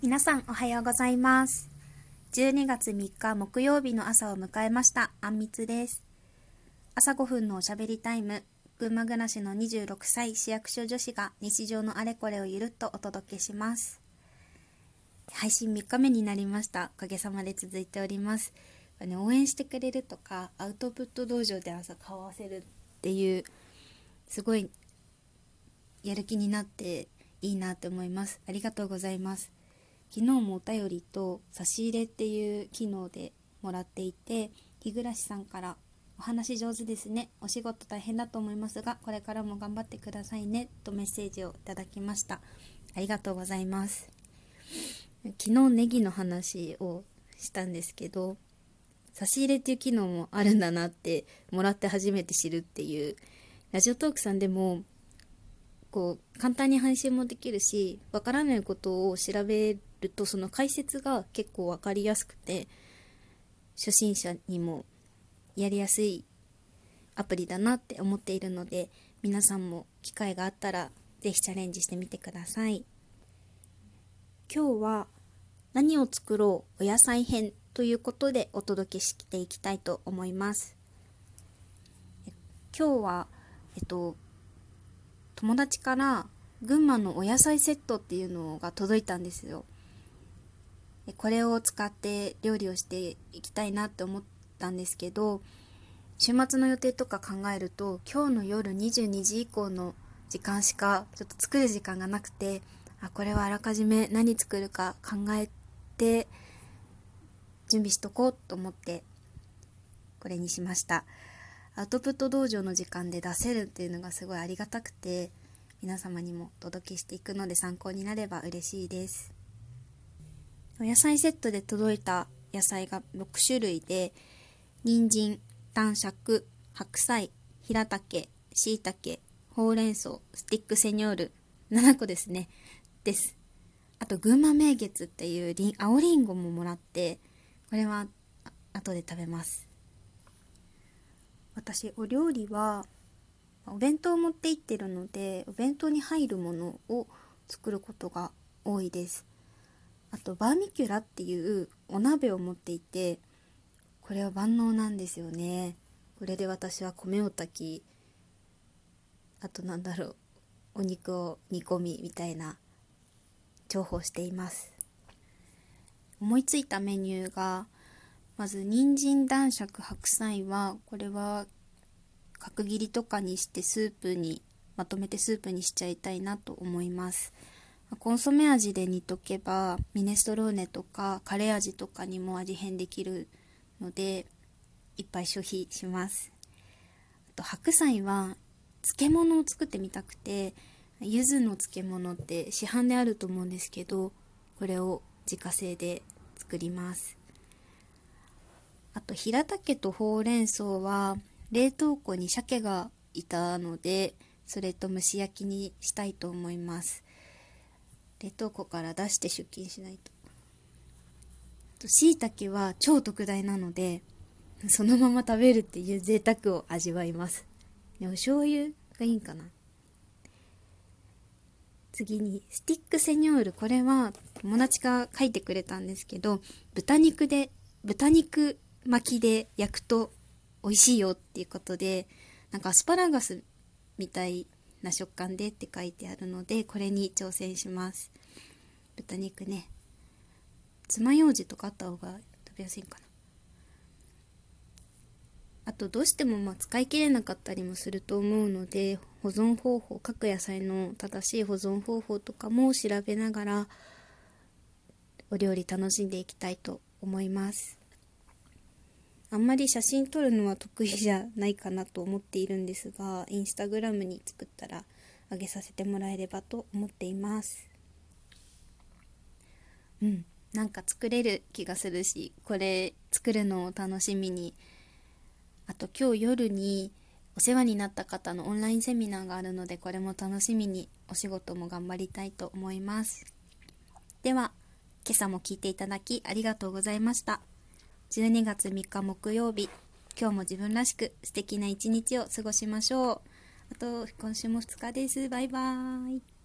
皆さんおはようございます。12月3日木曜日の朝を迎えました。あんみつです。朝5分のおしゃべりタイム。群馬暮らしの26歳市役所女子が日常のあれこれをゆるっとお届けします。配信3日目になりました。おかげさまで続いております。ね、応援してくれるとかアウトプット道場で朝顔合わせるっていうすごいやる気になっていいなって思います。ありがとうございます。昨日もお便りと差し入れっていう機能でもらっていて日暮さんからお話上手ですね。お仕事大変だと思いますがこれからも頑張ってくださいねとメッセージをいただきました。ありがとうございます。昨日ネギの話をしたんですけど差し入れっていう機能もあるんだなってもらって初めて知るっていうラジオトークさんでもこう簡単に配信もできるしわからないことを調べるとその解説が結構分かりやすくて初心者にもやりやすいアプリだなって思っているので皆さんも機会があったら是非チャレンジしてみてください。今日は何を作ろう？お野菜編ということでお届けしていきたいと思います。今日はえっと友達から群馬のお野菜セットっていうのが届いたんですよ。これを使って料理をしていきたいなって思ったんですけど週末の予定とか考えると今日の夜22時以降の時間しかちょっと作る時間がなくてあこれはあらかじめ何作るか考えて準備しとこうと思ってこれにしました。アウトプット道場の時間で出せるっていうのがすごいありがたくて皆様にもお届けしていくので参考になれば嬉しいです。野菜セットで届いた野菜が6種類で人参短尺白菜平茸椎茸ほうれん草スティックセニョール7個ですね。です。あと群馬名月っていうりん青りんごももらってこれは後で食べます。私お料理はお弁当を持って行ってるのでお弁当に入るものを作ることが多いです。あとバーミキュラっていうお鍋を持っていてこれは万能なんですよね。これで私は米を炊きあとなんだろうお肉を煮込みみたいな重宝しています。思いついたメニューがまず人参男爵白菜はこれは角切りとかにしてスープにまとめてスープにしちゃいたいなと思います。コンソメ味で煮とけばミネストローネとかカレー味とかにも味変できるのでいっぱい消費します。あと白菜は漬物を作ってみたくて柚子の漬物って市販であると思うんですけどこれを自家製で作ります。あと平茸とほうれん草は冷凍庫に鮭がいたのでそれと蒸し焼きにしたいと思います。冷凍庫から出して出勤しないと。しいたけは超特大なのでそのまま食べるっていう贅沢を味わいます。お醤油がいいんかな。次にスティックセニョール。これは友達が書いてくれたんですけど豚肉で豚肉巻きで焼くと美味しいよっていうことでなんかアスパラガスみたいな食感でって書いてあるのでこれに挑戦します。豚肉ね。爪楊枝とかあった方が食べやすいかな。あとどうしてもまあ使い切れなかったりもすると思うので保存方法各野菜の正しい保存方法とかも調べながらお料理楽しんでいきたいと思います。あんまり写真撮るのは得意じゃないかなと思っているんですがインスタグラムに作ったらあげさせてもらえればと思っています。うんなんか作れる気がするしこれ作るのを楽しみに。あと今日夜にお世話になった方のオンラインセミナーがあるのでこれも楽しみにお仕事も頑張りたいと思います。では今朝も聞いていただきありがとうございました。12月3日木曜日。今日も自分らしく素敵な一日を過ごしましょう。あと今週も2日です。バイバーイ。